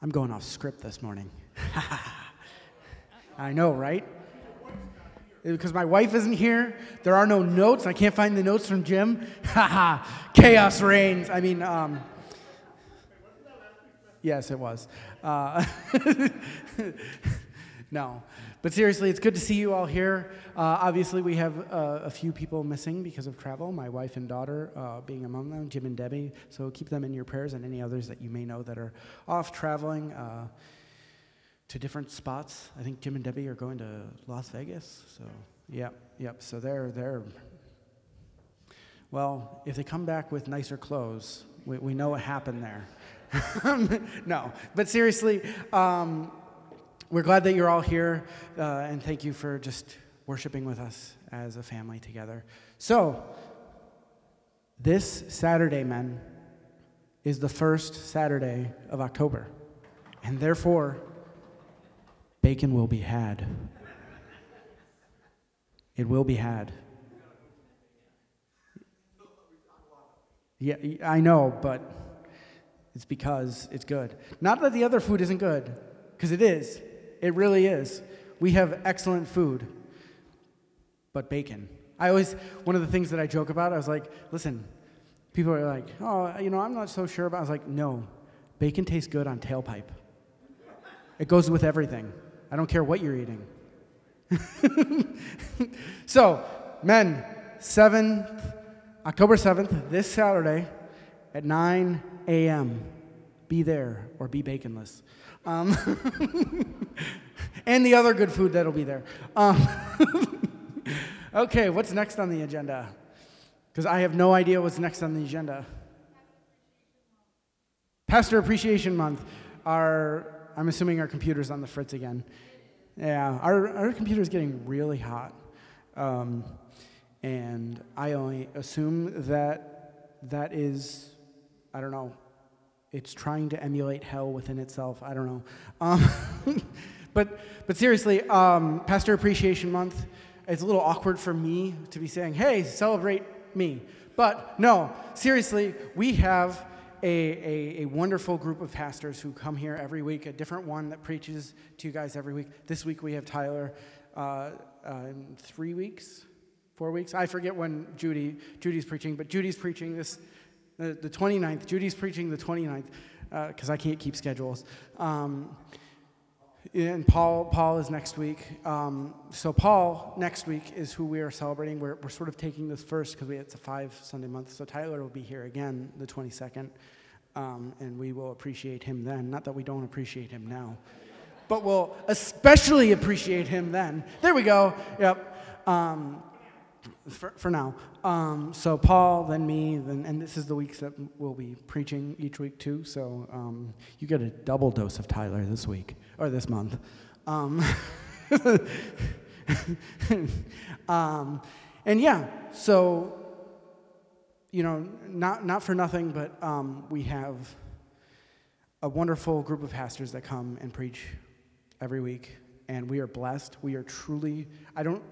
I'm going off script this morning. I know, right? Because my wife isn't here. There are no notes. I can't find the notes from Jim. Haha, chaos reigns. I mean, um, yes, it was. Uh, no. But seriously, it's good to see you all here. Uh, obviously, we have uh, a few people missing because of travel, my wife and daughter uh, being among them, Jim and Debbie. So keep them in your prayers and any others that you may know that are off traveling uh, to different spots. I think Jim and Debbie are going to Las Vegas. So, yep, yep. So they're, they're, well, if they come back with nicer clothes, we, we know what happened there. no, but seriously, um, we're glad that you're all here, uh, and thank you for just worshiping with us as a family together. So, this Saturday, men, is the first Saturday of October, and therefore, bacon will be had. It will be had. Yeah, I know, but it's because it's good. Not that the other food isn't good, because it is. It really is. We have excellent food, but bacon. I always, one of the things that I joke about, I was like, listen, people are like, oh, you know, I'm not so sure about I was like, no, bacon tastes good on tailpipe. It goes with everything. I don't care what you're eating. so, men, 7th, October 7th, this Saturday at 9 a.m. Be there or be baconless. Um, and the other good food that'll be there. Um, okay, what's next on the agenda? Because I have no idea what's next on the agenda. Pastor Appreciation Month. Our, I'm assuming our computer's on the fritz again. Yeah, our, our computer's getting really hot. Um, and I only assume that that is, I don't know, it's trying to emulate hell within itself. I don't know. Um, but, but seriously, um, Pastor Appreciation Month, it's a little awkward for me to be saying, hey, celebrate me. But no, seriously, we have a, a, a, wonderful group of pastors who come here every week, a different one that preaches to you guys every week. This week we have Tyler. Uh, uh, in three weeks, four weeks. I forget when Judy Judy's preaching, but Judy's preaching this the, the 29th. Judy's preaching the 29th because uh, I can't keep schedules. Um, and Paul, Paul is next week. Um, so Paul next week is who we are celebrating. We're, we're sort of taking this first because it's a five Sunday month. So Tyler will be here again the 22nd, um, and we will appreciate him then. Not that we don't appreciate him now, but we'll especially appreciate him then. There we go. Yep. Um, for, for now. Um, so Paul, then me, then, and this is the weeks that we'll be preaching each week too. So um, you get a double dose of Tyler this week or this month. Um, um, and yeah, so you know, not not for nothing, but um, we have a wonderful group of pastors that come and preach every week, and we are blessed. We are truly. I don't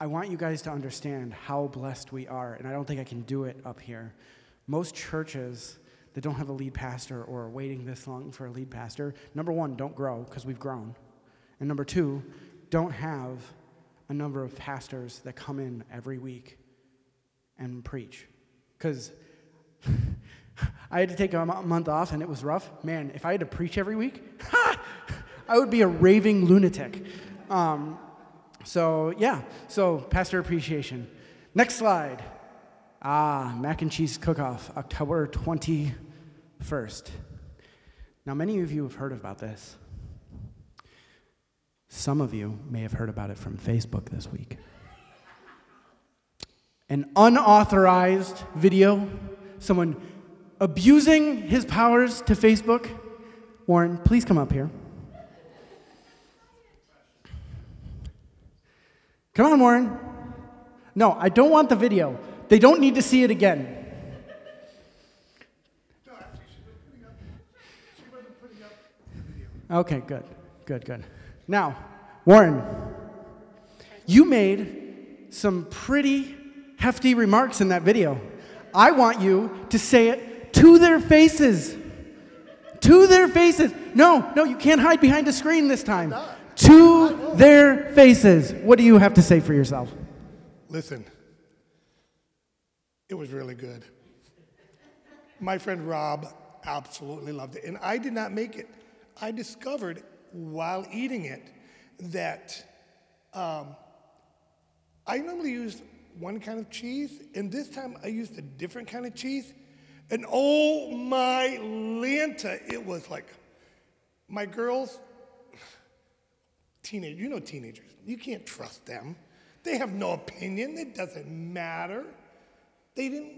I want you guys to understand how blessed we are, and I don't think I can do it up here. Most churches that don't have a lead pastor or are waiting this long for a lead pastor, number one, don't grow because we've grown. And number two, don't have a number of pastors that come in every week and preach. Because I had to take a month off and it was rough. Man, if I had to preach every week, I would be a raving lunatic. Um, so, yeah, so pastor appreciation. Next slide. Ah, mac and cheese cook off, October 21st. Now, many of you have heard about this. Some of you may have heard about it from Facebook this week. An unauthorized video, someone abusing his powers to Facebook. Warren, please come up here. Come on, Warren. No, I don't want the video. They don't need to see it again. Okay, good, good, good. Now, Warren, you made some pretty hefty remarks in that video. I want you to say it to their faces. To their faces. No, no, you can't hide behind a screen this time. To their faces. What do you have to say for yourself? Listen, it was really good. My friend Rob absolutely loved it. And I did not make it. I discovered while eating it that um, I normally use one kind of cheese, and this time I used a different kind of cheese. And oh my Lanta, it was like my girls, teenage, you know teenagers, you can't trust them. They have no opinion, it doesn't matter. They didn't,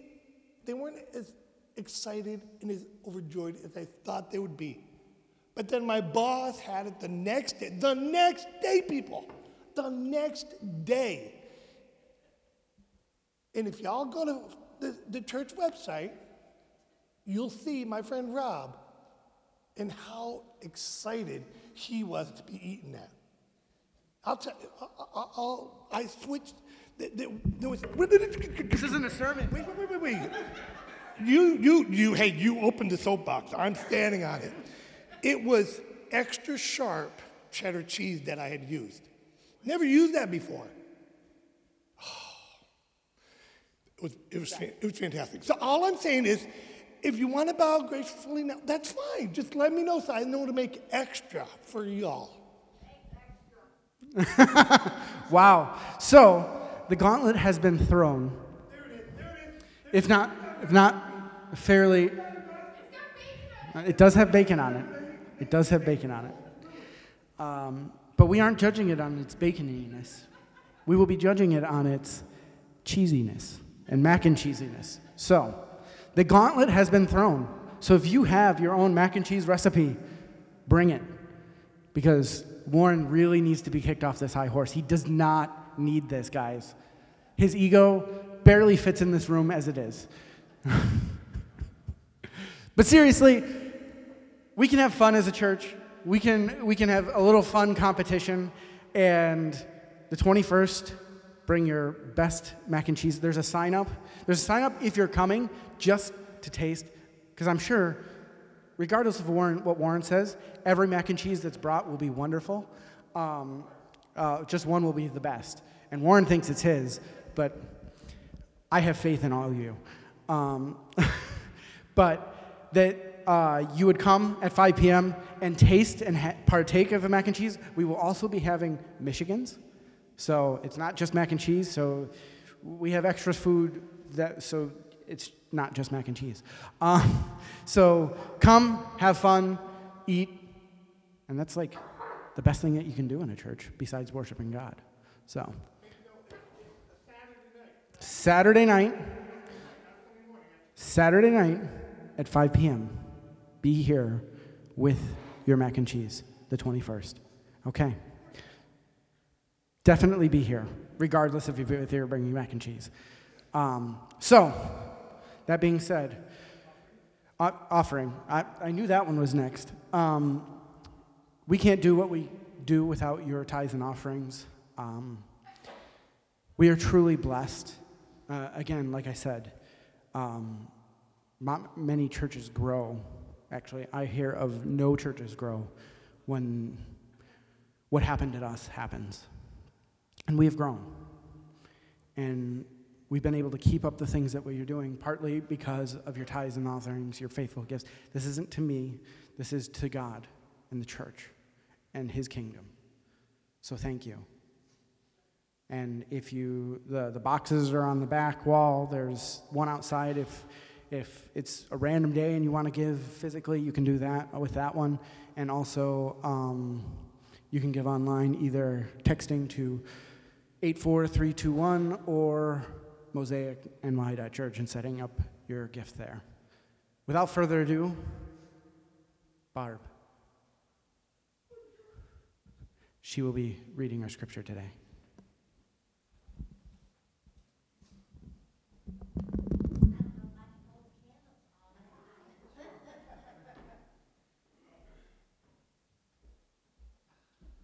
they weren't as excited and as overjoyed as I thought they would be. But then my boss had it the next day, the next day, people, the next day. And if y'all go to the, the church website, you'll see my friend Rob and how excited he was to be eating that. I'll tell you, I'll, I'll, I switched. There, there was. This isn't a sermon. Wait, wait, wait, wait, wait. You, you, you, hey, you opened the soapbox. I'm standing on it. It was extra sharp cheddar cheese that I had used. Never used that before. Oh. It was, it was, it was fantastic. So all I'm saying is, if you want to bow gracefully now, that's fine. Just let me know so I know to make extra for y'all. Wow. So the gauntlet has been thrown. If not, if not fairly, it does have bacon on it. It does have bacon on it. Um, but we aren't judging it on its baconiness. We will be judging it on its cheesiness and mac and cheesiness. So, the gauntlet has been thrown. So, if you have your own mac and cheese recipe, bring it. Because Warren really needs to be kicked off this high horse. He does not need this, guys. His ego barely fits in this room as it is. but seriously, we can have fun as a church. We can, we can have a little fun competition. And the 21st, bring your best mac and cheese. There's a sign up. There's a sign up if you're coming just to taste, because I'm sure, regardless of Warren, what Warren says, every mac and cheese that's brought will be wonderful. Um, uh, just one will be the best. And Warren thinks it's his, but I have faith in all of you. Um, but that uh, you would come at 5 p.m. and taste and ha- partake of a mac and cheese. We will also be having Michigans. So it's not just mac and cheese. So we have extra food that so it's not just mac and cheese. Um, so come, have fun, eat, and that's like the best thing that you can do in a church besides worshiping God. So Saturday night, Saturday night at 5 p.m. Be here with your mac and cheese, the 21st. Okay. Definitely be here, regardless if you're, bringing mac and cheese. Um, so, that being said, offering. I, I knew that one was next. Um, we can't do what we do without your tithes and offerings. Um, we are truly blessed. Uh, again, like I said, um, not many churches grow. Actually, I hear of no churches grow when what happened to us happens. And we have grown. And we've been able to keep up the things that we are doing, partly because of your tithes and offerings, your faithful gifts. This isn't to me, this is to God and the church and his kingdom. So thank you. And if you, the, the boxes are on the back wall, there's one outside. If, if it's a random day and you want to give physically, you can do that with that one. And also, um, you can give online either texting to 84321 or mosaicny.church and setting up your gift there. Without further ado, Barb. She will be reading our scripture today.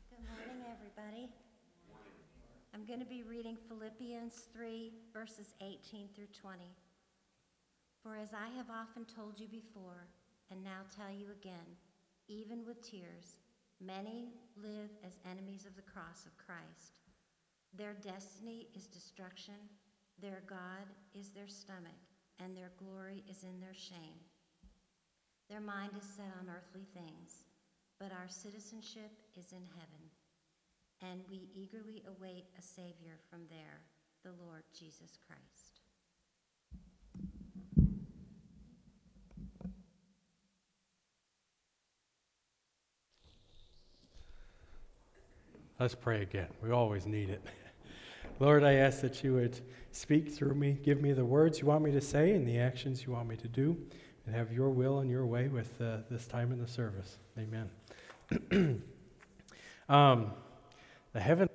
Good morning, everybody. I'm going to be reading Philippians 3, verses 18 through 20. For as I have often told you before, and now tell you again, even with tears, many live as enemies of the cross of Christ. Their destiny is destruction, their God is their stomach, and their glory is in their shame. Their mind is set on earthly things, but our citizenship is in heaven, and we eagerly await a Savior from there, the Lord Jesus Christ. Let's pray again. We always need it. Lord, I ask that you would speak through me, give me the words you want me to say and the actions you want me to do, and have your will and your way with uh, this time in the service. Amen. um, the heaven.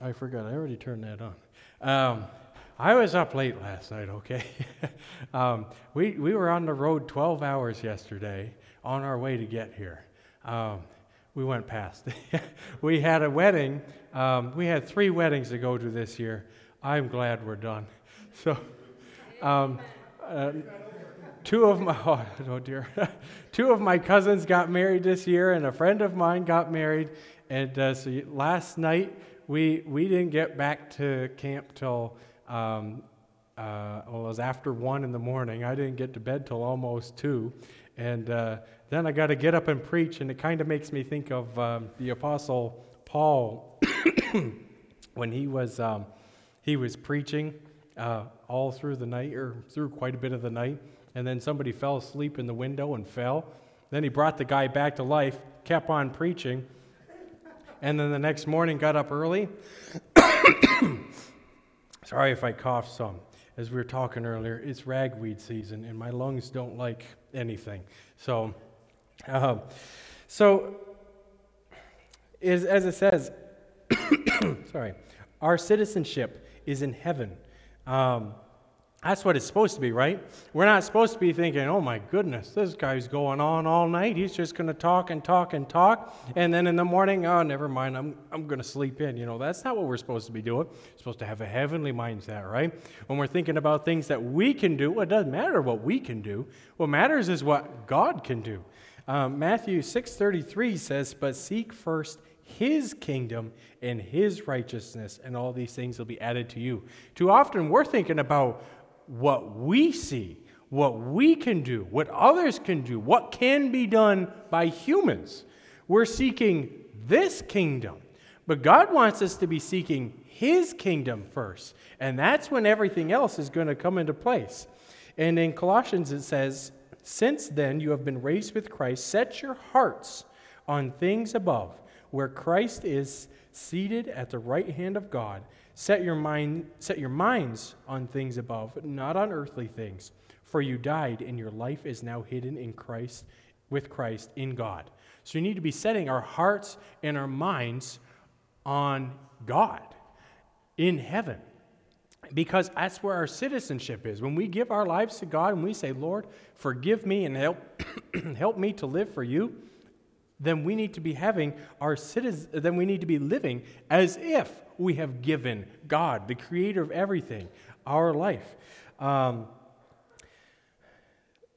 I forgot. I already turned that on. Um, I was up late last night, okay? um, we, we were on the road 12 hours yesterday on our way to get here. Um, we went past. we had a wedding. Um, we had three weddings to go to this year. I'm glad we're done. So, um, uh, two of my oh, oh dear, two of my cousins got married this year, and a friend of mine got married. And uh, so last night we we didn't get back to camp till um, uh, well, it was after one in the morning. I didn't get to bed till almost two, and uh, then I got to get up and preach, and it kind of makes me think of um, the Apostle Paul when he was um, he was preaching uh, all through the night, or through quite a bit of the night, and then somebody fell asleep in the window and fell. Then he brought the guy back to life, kept on preaching, and then the next morning got up early. Sorry if I cough some. As we were talking earlier, it's ragweed season, and my lungs don't like anything. So uh, so, is, as it says, sorry, our citizenship is in heaven. Um, that's what it's supposed to be, right? We're not supposed to be thinking, oh my goodness, this guy's going on all night. He's just going to talk and talk and talk. And then in the morning, oh, never mind, I'm, I'm going to sleep in. You know, that's not what we're supposed to be doing. We're supposed to have a heavenly mindset, right? When we're thinking about things that we can do, well, it doesn't matter what we can do. What matters is what God can do. Um, Matthew 6:33 says, "But seek first his kingdom and his righteousness, and all these things will be added to you." Too often we're thinking about what we see, what we can do, what others can do, what can be done by humans. We're seeking this kingdom. But God wants us to be seeking his kingdom first. And that's when everything else is going to come into place. And in Colossians it says, since then you have been raised with Christ, set your hearts on things above, where Christ is seated at the right hand of God. Set your, mind, set your minds on things above, not on earthly things. For you died, and your life is now hidden in Christ, with Christ in God. So we need to be setting our hearts and our minds on God in heaven because that's where our citizenship is. When we give our lives to God and we say, Lord, forgive me and help, help me to live for you, then we need to be having our citizen, then we need to be living as if we have given God, the creator of everything, our life. Um,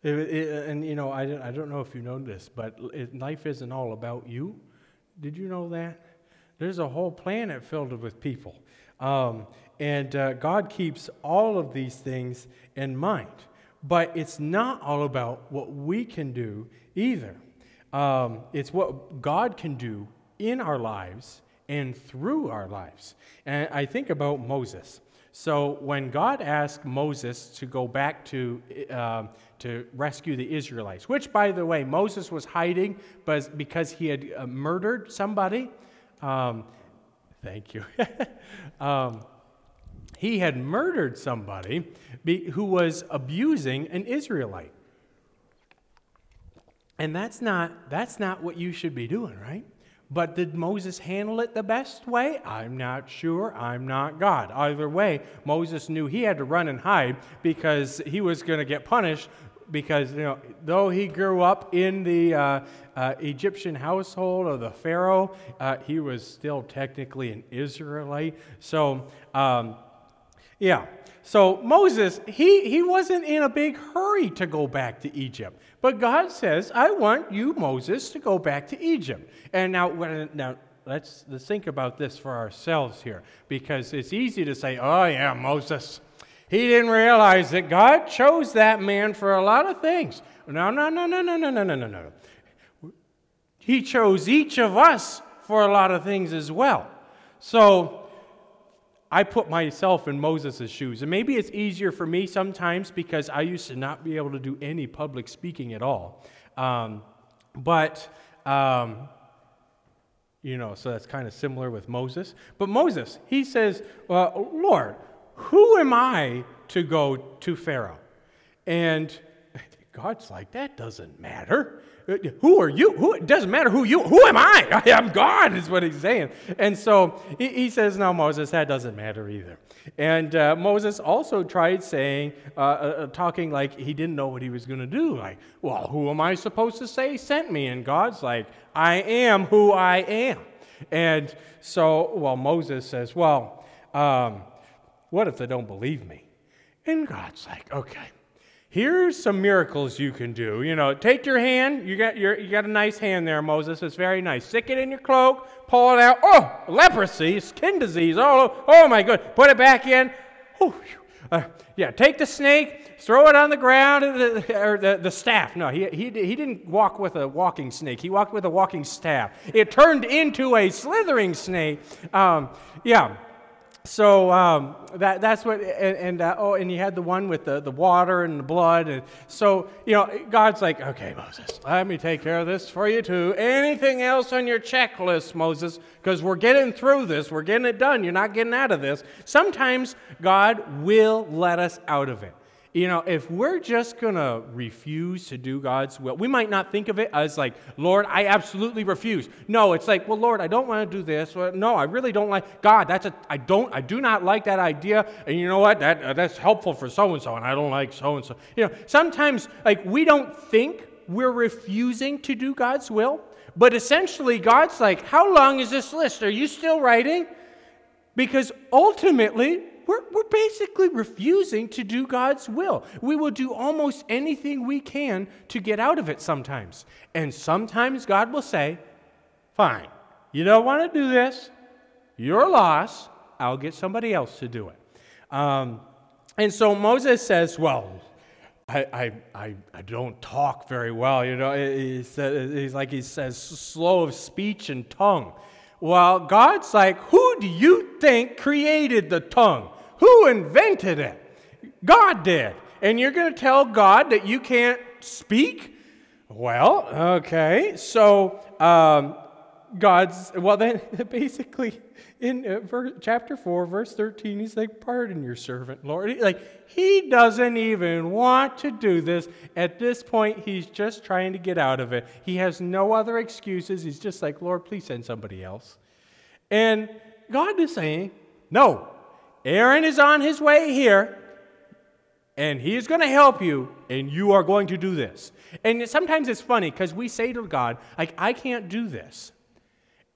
it, it, and you know, I, I don't know if you know this, but it, life isn't all about you. Did you know that? There's a whole planet filled with people. Um, and uh, God keeps all of these things in mind. But it's not all about what we can do either. Um, it's what God can do in our lives and through our lives. And I think about Moses. So when God asked Moses to go back to, uh, to rescue the Israelites, which, by the way, Moses was hiding because he had uh, murdered somebody. Um, thank you. um, he had murdered somebody who was abusing an Israelite. And that's not, that's not what you should be doing, right? But did Moses handle it the best way? I'm not sure. I'm not God. Either way, Moses knew he had to run and hide because he was going to get punished because you know though he grew up in the uh, uh, Egyptian household of the Pharaoh, uh, he was still technically an Israelite. So um, Yeah. So Moses, he, he wasn't in a big hurry to go back to Egypt. But God says, I want you, Moses, to go back to Egypt. And now, now let's, let's think about this for ourselves here, because it's easy to say, oh, yeah, Moses. He didn't realize that God chose that man for a lot of things. No, no, no, no, no, no, no, no, no, no. He chose each of us for a lot of things as well. So, I put myself in Moses' shoes. And maybe it's easier for me sometimes because I used to not be able to do any public speaking at all. Um, but, um, you know, so that's kind of similar with Moses. But Moses, he says, well, Lord, who am I to go to Pharaoh? And God's like, that doesn't matter. Who are you? Who, it doesn't matter who you, who am I? I am God, is what he's saying. And so he, he says, no, Moses, that doesn't matter either. And uh, Moses also tried saying, uh, uh, uh talking like he didn't know what he was going to do. Like, well, who am I supposed to say sent me? And God's like, I am who I am. And so, well, Moses says, well, um, what if they don't believe me? And God's like, okay, here's some miracles you can do. You know, take your hand. You got, your, you got a nice hand there, Moses. It's very nice. Stick it in your cloak. Pull it out. Oh, leprosy, skin disease. Oh, oh my good. Put it back in. Oh, uh, yeah, take the snake, throw it on the ground, or the, the staff. No, he, he, he didn't walk with a walking snake. He walked with a walking staff. It turned into a slithering snake. Um, yeah. So um, that, that's what, and, and uh, oh, and you had the one with the, the water and the blood. And so, you know, God's like, okay, Moses, let me take care of this for you too. Anything else on your checklist, Moses? Because we're getting through this, we're getting it done. You're not getting out of this. Sometimes God will let us out of it you know, if we're just going to refuse to do God's will, we might not think of it as like, Lord, I absolutely refuse. No, it's like, well, Lord, I don't want to do this. No, I really don't like God. That's a, I don't, I do not like that idea. And you know what? That, uh, that's helpful for so and so, and I don't like so and so. You know, sometimes like we don't think we're refusing to do God's will, but essentially God's like, how long is this list? Are you still writing? Because ultimately, we're, we're basically refusing to do God's will. We will do almost anything we can to get out of it sometimes. And sometimes God will say, Fine, you don't want to do this, your loss, I'll get somebody else to do it. Um, and so Moses says, Well, I, I, I, don't talk very well, you know. He's like he says, slow of speech and tongue. Well, God's like, who do you think created the tongue? Who invented it? God did. And you're going to tell God that you can't speak? Well, okay. So, um, God's, well, then basically in uh, chapter 4, verse 13, he's like, Pardon your servant, Lord. Like, he doesn't even want to do this. At this point, he's just trying to get out of it. He has no other excuses. He's just like, Lord, please send somebody else. And God is saying, No, Aaron is on his way here, and he is going to help you, and you are going to do this. And sometimes it's funny because we say to God, like, I can't do this.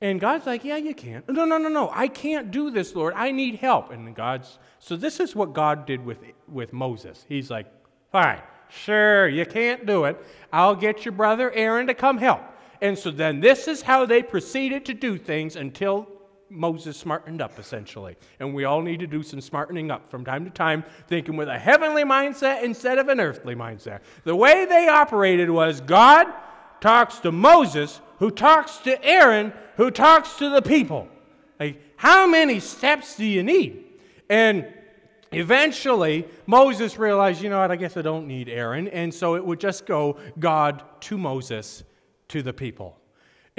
And God's like, yeah, you can. No, no, no, no. I can't do this, Lord. I need help. And God's, so this is what God did with, with Moses. He's like, fine, sure, you can't do it. I'll get your brother Aaron to come help. And so then this is how they proceeded to do things until Moses smartened up, essentially. And we all need to do some smartening up from time to time, thinking with a heavenly mindset instead of an earthly mindset. The way they operated was God talks to Moses, who talks to Aaron, who talks to the people. Like, how many steps do you need? And eventually, Moses realized, you know what, I guess I don't need Aaron. And so it would just go God to Moses to the people.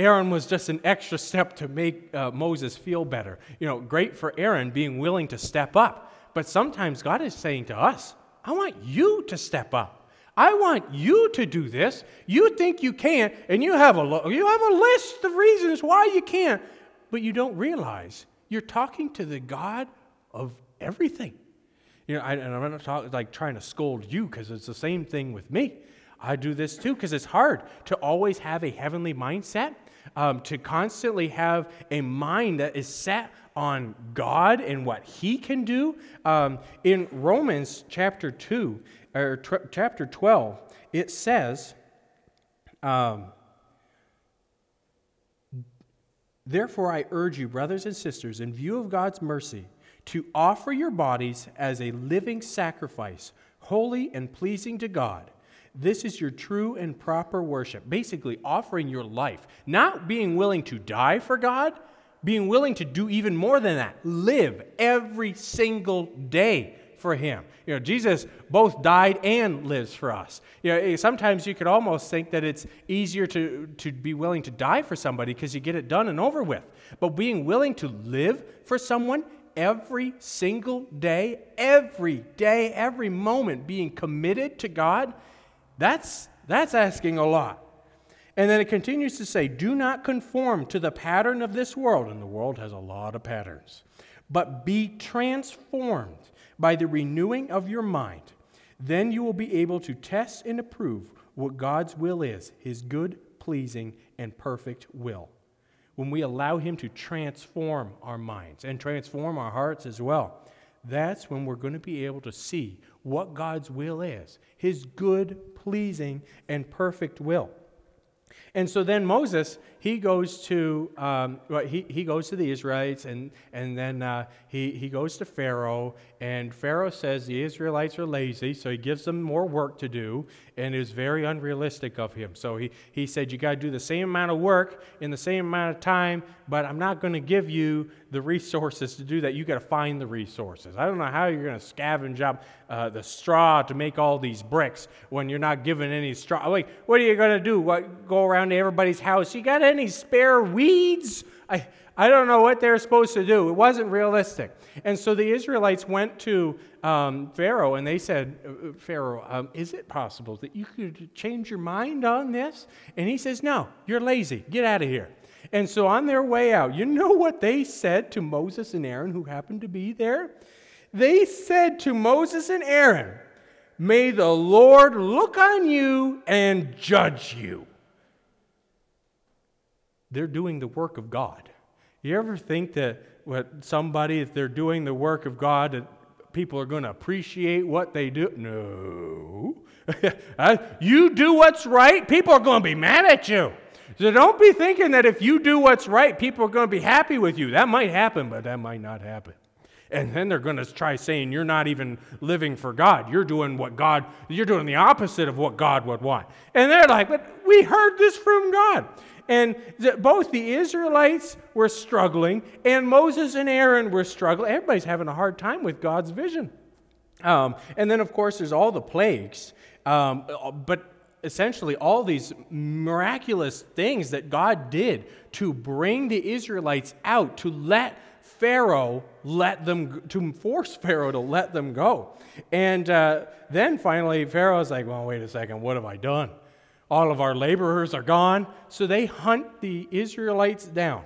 Aaron was just an extra step to make uh, Moses feel better. You know, great for Aaron being willing to step up. But sometimes God is saying to us, I want you to step up. I want you to do this. You think you can, and you have a lo- you have a list of reasons why you can't, but you don't realize you're talking to the God of everything. You know, I, and I'm not talk, like trying to scold you because it's the same thing with me. I do this too because it's hard to always have a heavenly mindset um, to constantly have a mind that is set on God and what He can do. Um, in Romans chapter 2, or chapter 12, it says, um, Therefore, I urge you, brothers and sisters, in view of God's mercy, to offer your bodies as a living sacrifice, holy and pleasing to God. This is your true and proper worship. Basically, offering your life, not being willing to die for God, being willing to do even more than that. Live every single day for Him. You know, Jesus both died and lives for us. You know, sometimes you could almost think that it's easier to, to be willing to die for somebody because you get it done and over with. But being willing to live for someone every single day, every day, every moment, being committed to God, that's, that's asking a lot. And then it continues to say, Do not conform to the pattern of this world. And the world has a lot of patterns. But be transformed by the renewing of your mind. Then you will be able to test and approve what God's will is, his good, pleasing, and perfect will. When we allow him to transform our minds and transform our hearts as well, that's when we're going to be able to see what God's will is his good, pleasing, and perfect will. And so then Moses, he goes to, um, he, he goes to the Israelites, and, and then uh, he, he goes to Pharaoh, and Pharaoh says the Israelites are lazy, so he gives them more work to do, and is very unrealistic of him. So he, he said, You got to do the same amount of work in the same amount of time, but I'm not going to give you the resources to do that. You got to find the resources. I don't know how you're going to scavenge up uh, the straw to make all these bricks when you're not given any straw. Like, what are you going to do? What, go around to everybody's house? You got any spare weeds? I, I don't know what they're supposed to do. It wasn't realistic. And so the Israelites went to um, Pharaoh and they said, uh, uh, Pharaoh, um, is it possible that you could change your mind on this? And he says, No, you're lazy. Get out of here. And so on their way out, you know what they said to Moses and Aaron, who happened to be there? They said to Moses and Aaron, May the Lord look on you and judge you. They're doing the work of God. You ever think that what somebody, if they're doing the work of God, that people are going to appreciate what they do? No. you do what's right, people are going to be mad at you. So don't be thinking that if you do what's right, people are going to be happy with you. That might happen, but that might not happen. And then they're going to try saying you're not even living for God. You're doing what God, you're doing the opposite of what God would want. And they're like, but we heard this from God. And both the Israelites were struggling, and Moses and Aaron were struggling. Everybody's having a hard time with God's vision. Um, and then, of course, there's all the plagues. Um, but essentially, all these miraculous things that God did to bring the Israelites out, to let Pharaoh let them, to force Pharaoh to let them go. And uh, then finally, Pharaoh's like, well, wait a second, what have I done? All of our laborers are gone. So they hunt the Israelites down.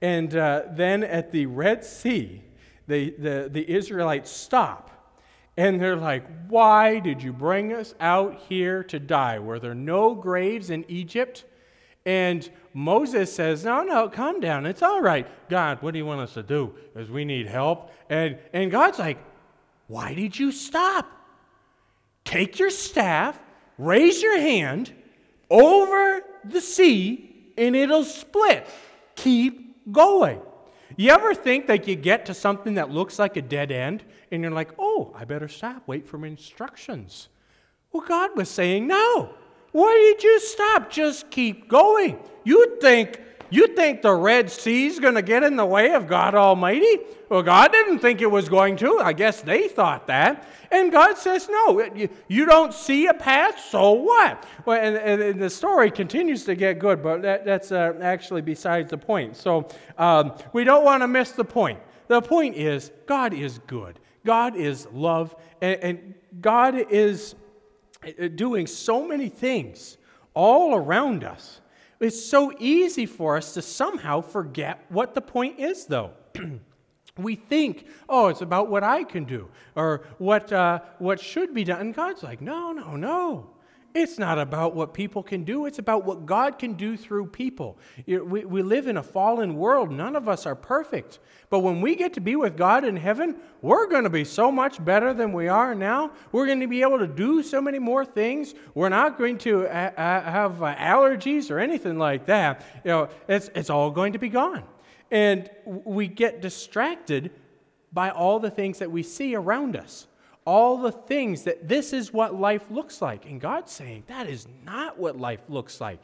And uh, then at the Red Sea, the, the Israelites stop. And they're like, Why did you bring us out here to die? Were there no graves in Egypt? And Moses says, No, no, calm down. It's all right. God, what do you want us to do? Because we need help. And, and God's like, Why did you stop? Take your staff, raise your hand, over the sea and it'll split. Keep going. You ever think that you get to something that looks like a dead end and you're like, oh, I better stop, wait for instructions? Well, God was saying, no. Why did you stop? Just keep going. You'd think you think the Red Sea is going to get in the way of God Almighty? Well, God didn't think it was going to. I guess they thought that. And God says, no, you, don't see a path, so what? Well, and, and the story continues to get good, but that, that's uh, actually besides the point. So um, we don't want to miss the point. The point is, God is good, God is love, and, and God is uh, doing so many things all around us. It's so easy for us to somehow forget what the point is, though. we think, oh, it's about what I can do or what, uh, what should be done. And God's like, no, no, no. It's not about what people can do, it's about what God can do through people. We, we live in a fallen world. None of us are perfect. But when we get to be with God in heaven, we're going to be so much better than we are now. We're going to be able to do so many more things. We're not going to uh, uh, have uh, allergies or anything like that. You know, it's, it's all going to be gone. And we get distracted by all the things that we see around us all the things that this is what life looks like. And God's saying, that is not what life looks like.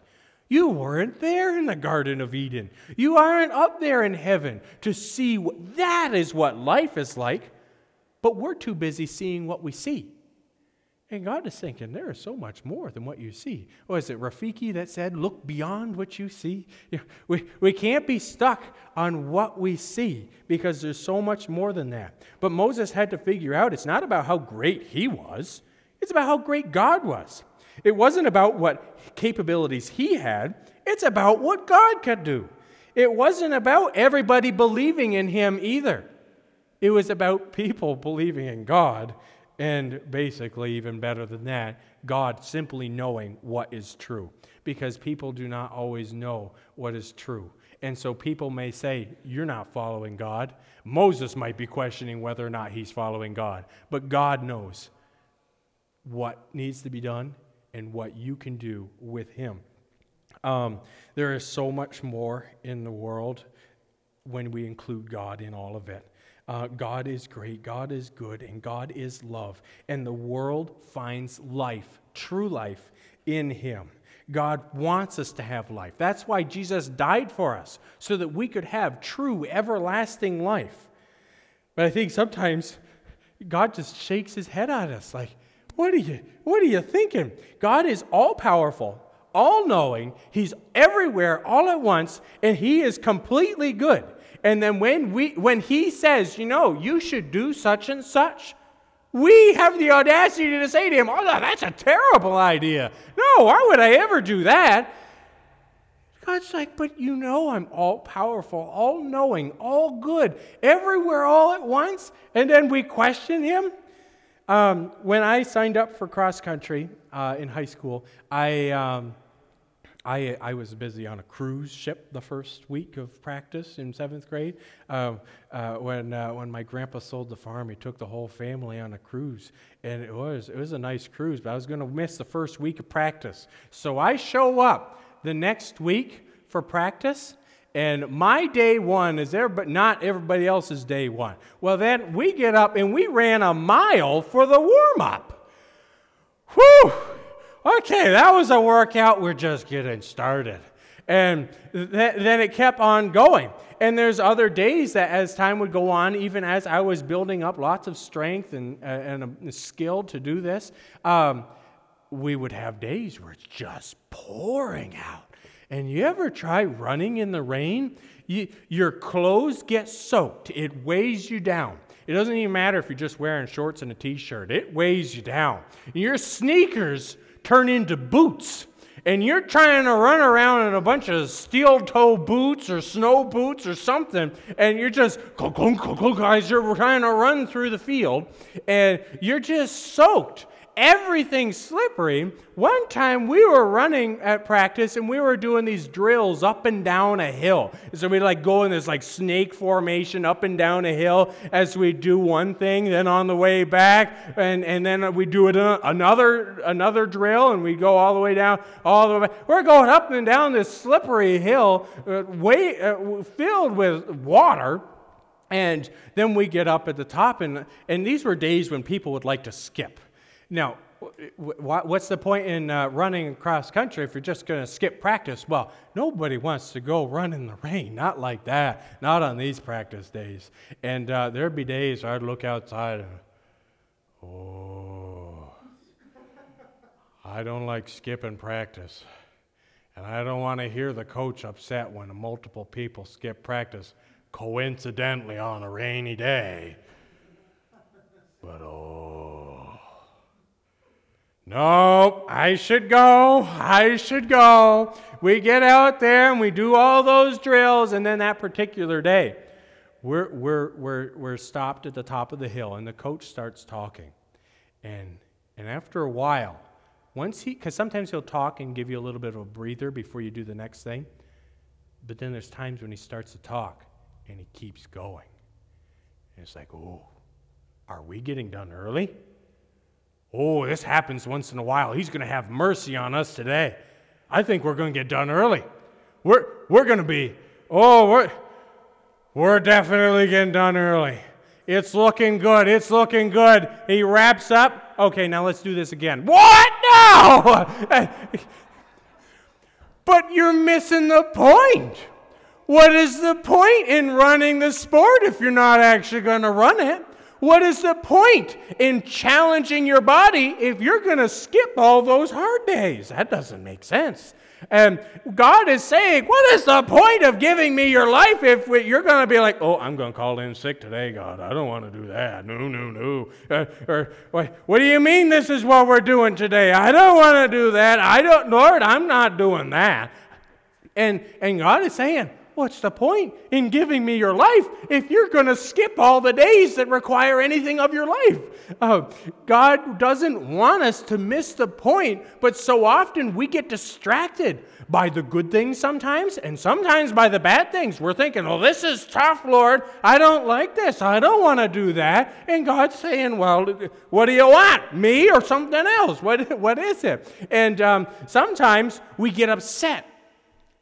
You weren't there in the Garden of Eden. You aren't up there in heaven to see what that is what life is like. But we're too busy seeing what we see. And God is thinking, there is so much more than what you see. Oh, was it Rafiki that said, look beyond what you see? We, we can't be stuck on what we see because there's so much more than that. But Moses had to figure out it's not about how great he was, it's about how great God was. It wasn't about what capabilities he had, it's about what God could do. It wasn't about everybody believing in him either. It was about people believing in God and basically, even better than that, God simply knowing what is true. Because people do not always know what is true. And so people may say, You're not following God. Moses might be questioning whether or not he's following God. But God knows what needs to be done and what you can do with him. Um, there is so much more in the world when we include God in all of it. Uh, God is great, God is good, and God is love. And the world finds life, true life, in Him. God wants us to have life. That's why Jesus died for us, so that we could have true, everlasting life. But I think sometimes God just shakes his head at us like, what are you, what are you thinking? God is all powerful, all knowing, He's everywhere all at once, and He is completely good. And then when, we, when he says, you know, you should do such and such, we have the audacity to say to him, oh, that's a terrible idea. No, why would I ever do that? God's like, but you know I'm all powerful, all knowing, all good, everywhere all at once. And then we question him. Um, when I signed up for cross country uh, in high school, I. Um, I, I was busy on a cruise ship the first week of practice in seventh grade. Uh, uh, when, uh, when my grandpa sold the farm, he took the whole family on a cruise. And it was, it was a nice cruise, but I was going to miss the first week of practice. So I show up the next week for practice. And my day one is there, but not everybody else's day one. Well, then we get up and we ran a mile for the warm up. Whew! Okay, that was a workout. We're just getting started. And th- then it kept on going. And there's other days that as time would go on, even as I was building up lots of strength and, uh, and a skill to do this, um, we would have days where it's just pouring out. And you ever try running in the rain? You, your clothes get soaked, it weighs you down. It doesn't even matter if you're just wearing shorts and a t shirt, it weighs you down. Your sneakers turn into boots. And you're trying to run around in a bunch of steel toe boots or snow boots or something, and you're just, guys, you're trying to run through the field, and you're just soaked everything's slippery. One time we were running at practice and we were doing these drills up and down a hill. So we like go in this like snake formation up and down a hill as we do one thing, then on the way back, and, and then we do it another another drill and we go all the way down, all the way. Back. We're going up and down this slippery hill, uh, way, uh, filled with water. And then we get up at the top, and, and these were days when people would like to skip. Now, what's the point in uh, running cross country if you're just going to skip practice? Well, nobody wants to go run in the rain. Not like that. Not on these practice days. And uh, there'd be days I'd look outside and, oh, I don't like skipping practice. And I don't want to hear the coach upset when multiple people skip practice coincidentally on a rainy day. But oh, no, I should go. I should go. We get out there and we do all those drills, and then that particular day, we're, we're, we're, we're stopped at the top of the hill, and the coach starts talking. And, and after a while, once he, because sometimes he'll talk and give you a little bit of a breather before you do the next thing. But then there's times when he starts to talk and he keeps going. And it's like, oh, are we getting done early? Oh, this happens once in a while. He's going to have mercy on us today. I think we're going to get done early. We're, we're going to be, oh, we're, we're definitely getting done early. It's looking good. It's looking good. He wraps up. Okay, now let's do this again. What? No! but you're missing the point. What is the point in running the sport if you're not actually going to run it? What is the point in challenging your body if you're going to skip all those hard days? That doesn't make sense. And God is saying, What is the point of giving me your life if you're going to be like, Oh, I'm going to call in sick today, God. I don't want to do that. No, no, no. Uh, or, What do you mean this is what we're doing today? I don't want to do that. I don't, Lord, I'm not doing that. And, and God is saying, What's the point in giving me your life if you're going to skip all the days that require anything of your life? Uh, God doesn't want us to miss the point, but so often we get distracted by the good things sometimes and sometimes by the bad things. We're thinking, oh, this is tough, Lord. I don't like this. I don't want to do that. And God's saying, well, what do you want? Me or something else? What, what is it? And um, sometimes we get upset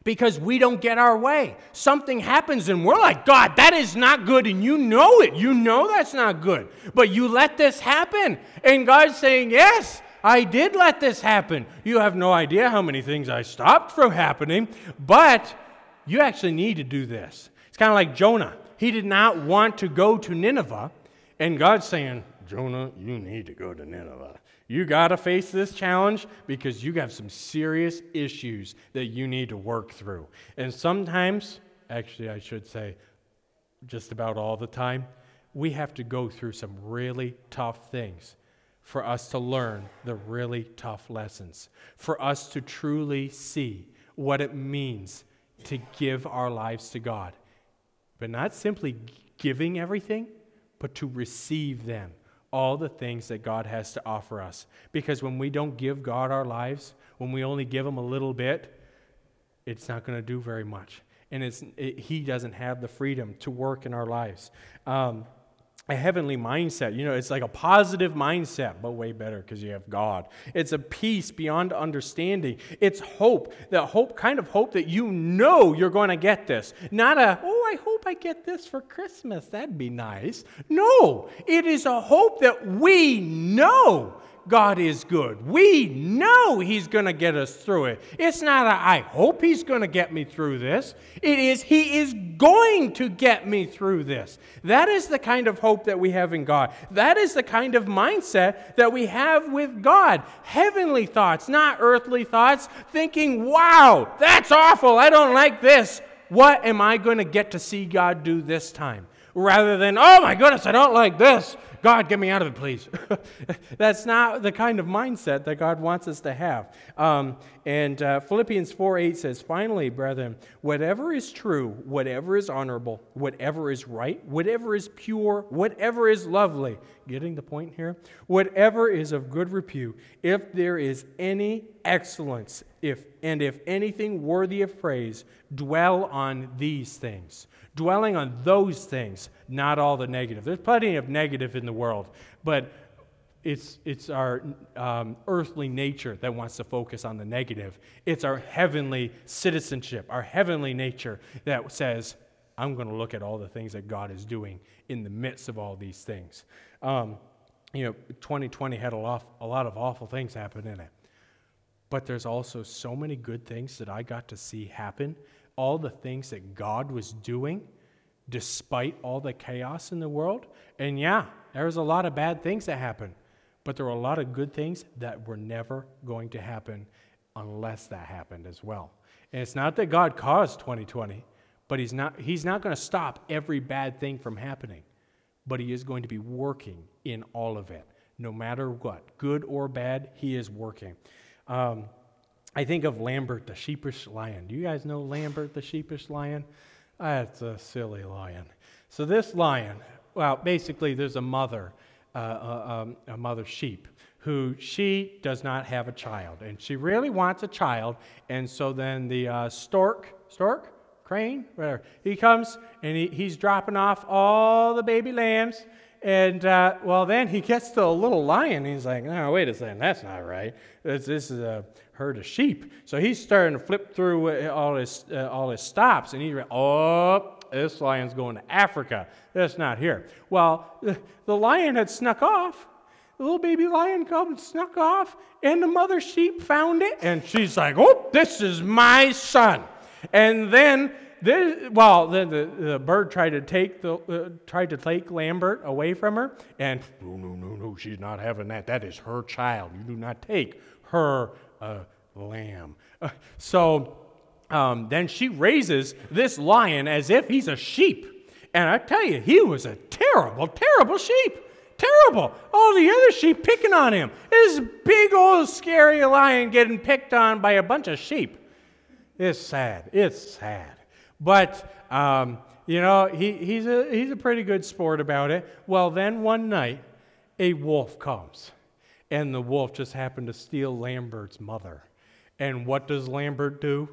because we don't get our way. Something happens and we're like, God, that is not good. And you know it. You know that's not good. But you let this happen. And God's saying, Yes, I did let this happen. You have no idea how many things I stopped from happening, but you actually need to do this. It's kind of like Jonah. He did not want to go to Nineveh. And God's saying, Jonah, you need to go to Nineveh. You got to face this challenge because you have some serious issues that you need to work through. And sometimes, actually, I should say, just about all the time, we have to go through some really tough things for us to learn the really tough lessons, for us to truly see what it means to give our lives to God. But not simply giving everything, but to receive them all the things that God has to offer us. Because when we don't give God our lives, when we only give Him a little bit, it's not going to do very much. And it's, it, He doesn't have the freedom to work in our lives. Um, a heavenly mindset. You know, it's like a positive mindset, but way better because you have God. It's a peace beyond understanding. It's hope, that hope, kind of hope that you know you're going to get this. Not a, I hope I get this for Christmas. That'd be nice. No, it is a hope that we know God is good. We know He's going to get us through it. It's not a, I hope He's going to get me through this. It is, He is going to get me through this. That is the kind of hope that we have in God. That is the kind of mindset that we have with God. Heavenly thoughts, not earthly thoughts, thinking, wow, that's awful. I don't like this. What am I going to get to see God do this time? Rather than, oh my goodness, I don't like this. God, get me out of it, please. That's not the kind of mindset that God wants us to have. Um, and uh, Philippians 4 8 says, Finally, brethren, whatever is true, whatever is honorable, whatever is right, whatever is pure, whatever is lovely, getting the point here? Whatever is of good repute, if there is any excellence, if, and if anything worthy of praise, dwell on these things dwelling on those things, not all the negative. There's plenty of negative in the world, but it's, it's our um, earthly nature that wants to focus on the negative. It's our heavenly citizenship, our heavenly nature that says, I'm going to look at all the things that God is doing in the midst of all these things. Um, you know, 2020 had a lot, a lot of awful things happen in it. But there's also so many good things that I got to see happen all the things that God was doing despite all the chaos in the world. And yeah, there was a lot of bad things that happened, but there were a lot of good things that were never going to happen unless that happened as well. And it's not that God caused 2020, but he's not he's not going to stop every bad thing from happening, but he is going to be working in all of it. No matter what, good or bad, he is working. Um, I think of Lambert the sheepish lion. Do you guys know Lambert the sheepish lion? That's a silly lion. So this lion, well, basically, there's a mother, uh, a, uh, um, a mother sheep, who she does not have a child, and she really wants a child. And so then the uh, stork, stork, crane, whatever, he comes and he, he's dropping off all the baby lambs. And uh, well, then he gets to a little lion. he's like, "No, wait a second, that's not right. This, this is a herd of sheep." So he's starting to flip through all his uh, all his stops, and he's like, "Oh, this lion's going to Africa. That's not here." Well, the, lion had snuck off the little baby lion come snuck off, and the mother sheep found it, and she's like, "Oh, this is my son." And then, this, well, the, the, the, bird tried to take the uh, tried to take Lambert away from her, and no, no, no, no, she's not having that. That is her child. You do not take her uh, lamb. Uh, so um, then she raises this lion as if he's a sheep, and I tell you, he was a terrible, terrible sheep. Terrible. All the other sheep picking on him. This big old scary lion getting picked on by a bunch of sheep. It's sad. It's sad. But, um, you know, he, he's, a, he's a pretty good sport about it. Well, then one night, a wolf comes. And the wolf just happened to steal Lambert's mother. And what does Lambert do?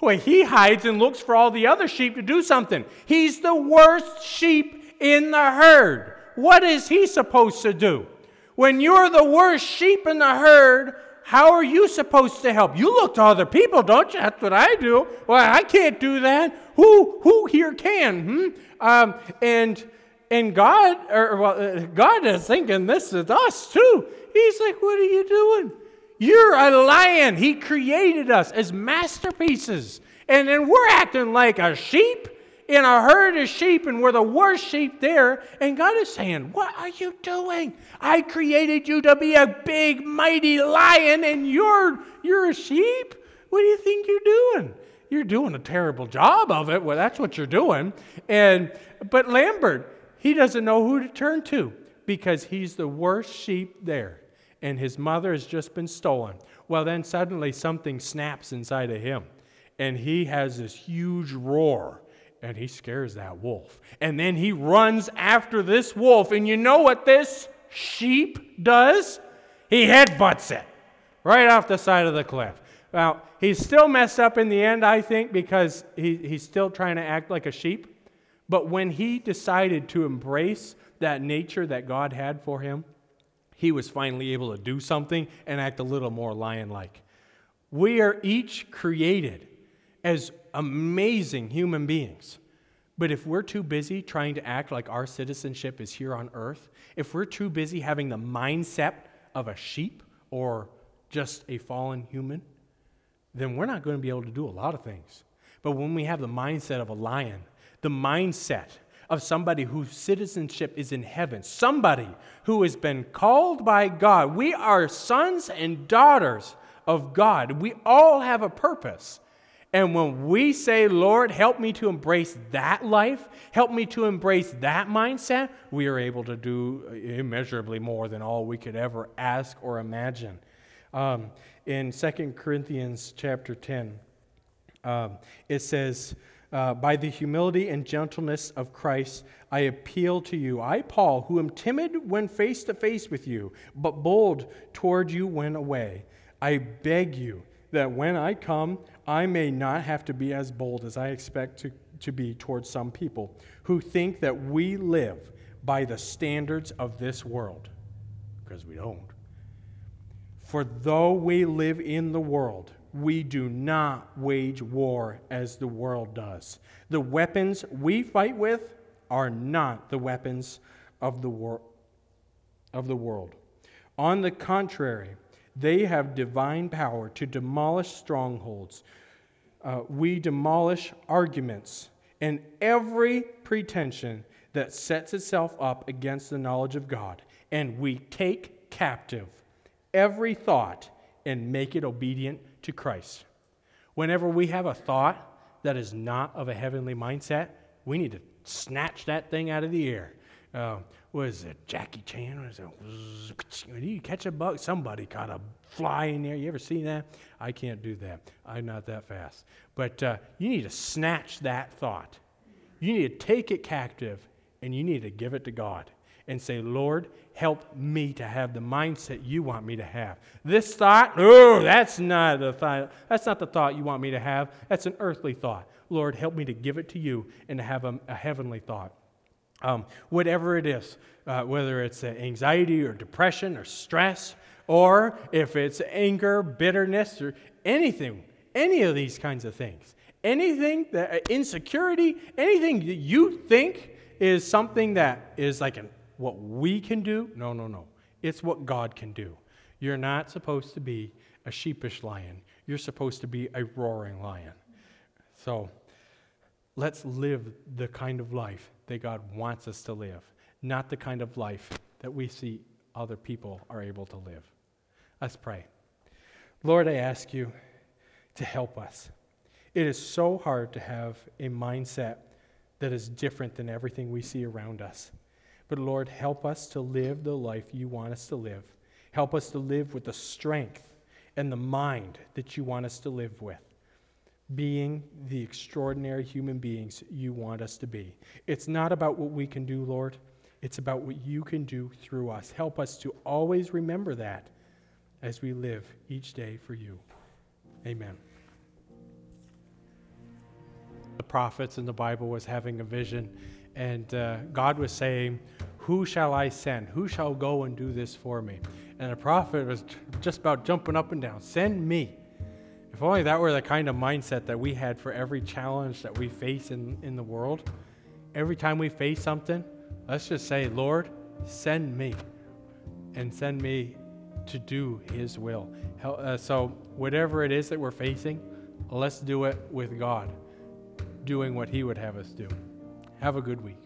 Well, he hides and looks for all the other sheep to do something. He's the worst sheep in the herd what is he supposed to do? When you're the worst sheep in the herd, how are you supposed to help? You look to other people, don't you? That's what I do. Well, I can't do that. Who who here can? Hmm? Um, and and God, or well, uh, God is thinking this is us too. He's like, what are you doing? You're a lion. He created us as masterpieces, and then we're acting like a sheep in a herd of sheep and we're the worst sheep there. And God is saying, What are you doing? I created you to be a big, mighty lion and you're, you're a sheep? What do you think you're doing? You're doing a terrible job of it. Well, that's what you're doing. And but Lambert, he doesn't know who to turn to because he's the worst sheep there. And his mother has just been stolen. Well, then suddenly something snaps inside of him. And he has this huge roar and he scares that wolf. And then he runs after this wolf. And you know what this sheep does? He headbutts it right off the side of the cliff. Now, he's still messed up in the end, I think, because he, he's still trying to act like a sheep. But when he decided to embrace that nature that God had for him, he was finally able to do something and act a little more lion like. We are each created as amazing human beings. But if we're too busy trying to act like our citizenship is here on earth, if we're too busy having the mindset of a sheep or just a fallen human, then we're not going to be able to do a lot of things. But when we have the mindset of a lion, the mindset of somebody whose citizenship is in heaven, somebody who has been called by God, we are sons and daughters of God. We all have a purpose. And when we say, Lord, help me to embrace that life, help me to embrace that mindset, we are able to do immeasurably more than all we could ever ask or imagine. Um, in 2 Corinthians chapter 10, um, it says, uh, By the humility and gentleness of Christ, I appeal to you. I, Paul, who am timid when face to face with you, but bold toward you when away. I beg you that when I come, I may not have to be as bold as I expect to, to be towards some people who think that we live by the standards of this world, because we don't. For though we live in the world, we do not wage war as the world does. The weapons we fight with are not the weapons of the, wor- of the world. On the contrary, they have divine power to demolish strongholds. Uh, we demolish arguments and every pretension that sets itself up against the knowledge of God. And we take captive every thought and make it obedient to Christ. Whenever we have a thought that is not of a heavenly mindset, we need to snatch that thing out of the air. Uh, was it Jackie Chan? Was it? When you catch a bug, somebody caught a fly in there. You ever seen that? I can't do that. I'm not that fast. But uh, you need to snatch that thought. You need to take it captive and you need to give it to God. and say, Lord, help me to have the mindset you want me to have. This thought, oh, that's not the thought. That's not the thought you want me to have. That's an earthly thought. Lord, help me to give it to you and to have a, a heavenly thought. Um, whatever it is, uh, whether it's anxiety or depression or stress, or if it's anger, bitterness, or anything, any of these kinds of things, anything that uh, insecurity, anything that you think is something that is like an, what we can do. No, no, no. It's what God can do. You're not supposed to be a sheepish lion. You're supposed to be a roaring lion. So let's live the kind of life that God wants us to live, not the kind of life that we see other people are able to live. Let's pray. Lord, I ask you to help us. It is so hard to have a mindset that is different than everything we see around us. But Lord, help us to live the life you want us to live. Help us to live with the strength and the mind that you want us to live with, being the extraordinary human beings you want us to be. It's not about what we can do, Lord. It's about what you can do through us. Help us to always remember that as we live each day for you. Amen the prophets in the Bible was having a vision, and uh, God was saying, Who shall I send? Who shall go and do this for me? And the prophet was just about jumping up and down, Send me. If only that were the kind of mindset that we had for every challenge that we face in, in the world. Every time we face something, let's just say, Lord, send me. And send me to do His will. Uh, so, whatever it is that we're facing, let's do it with God doing what He would have us do. Have a good week.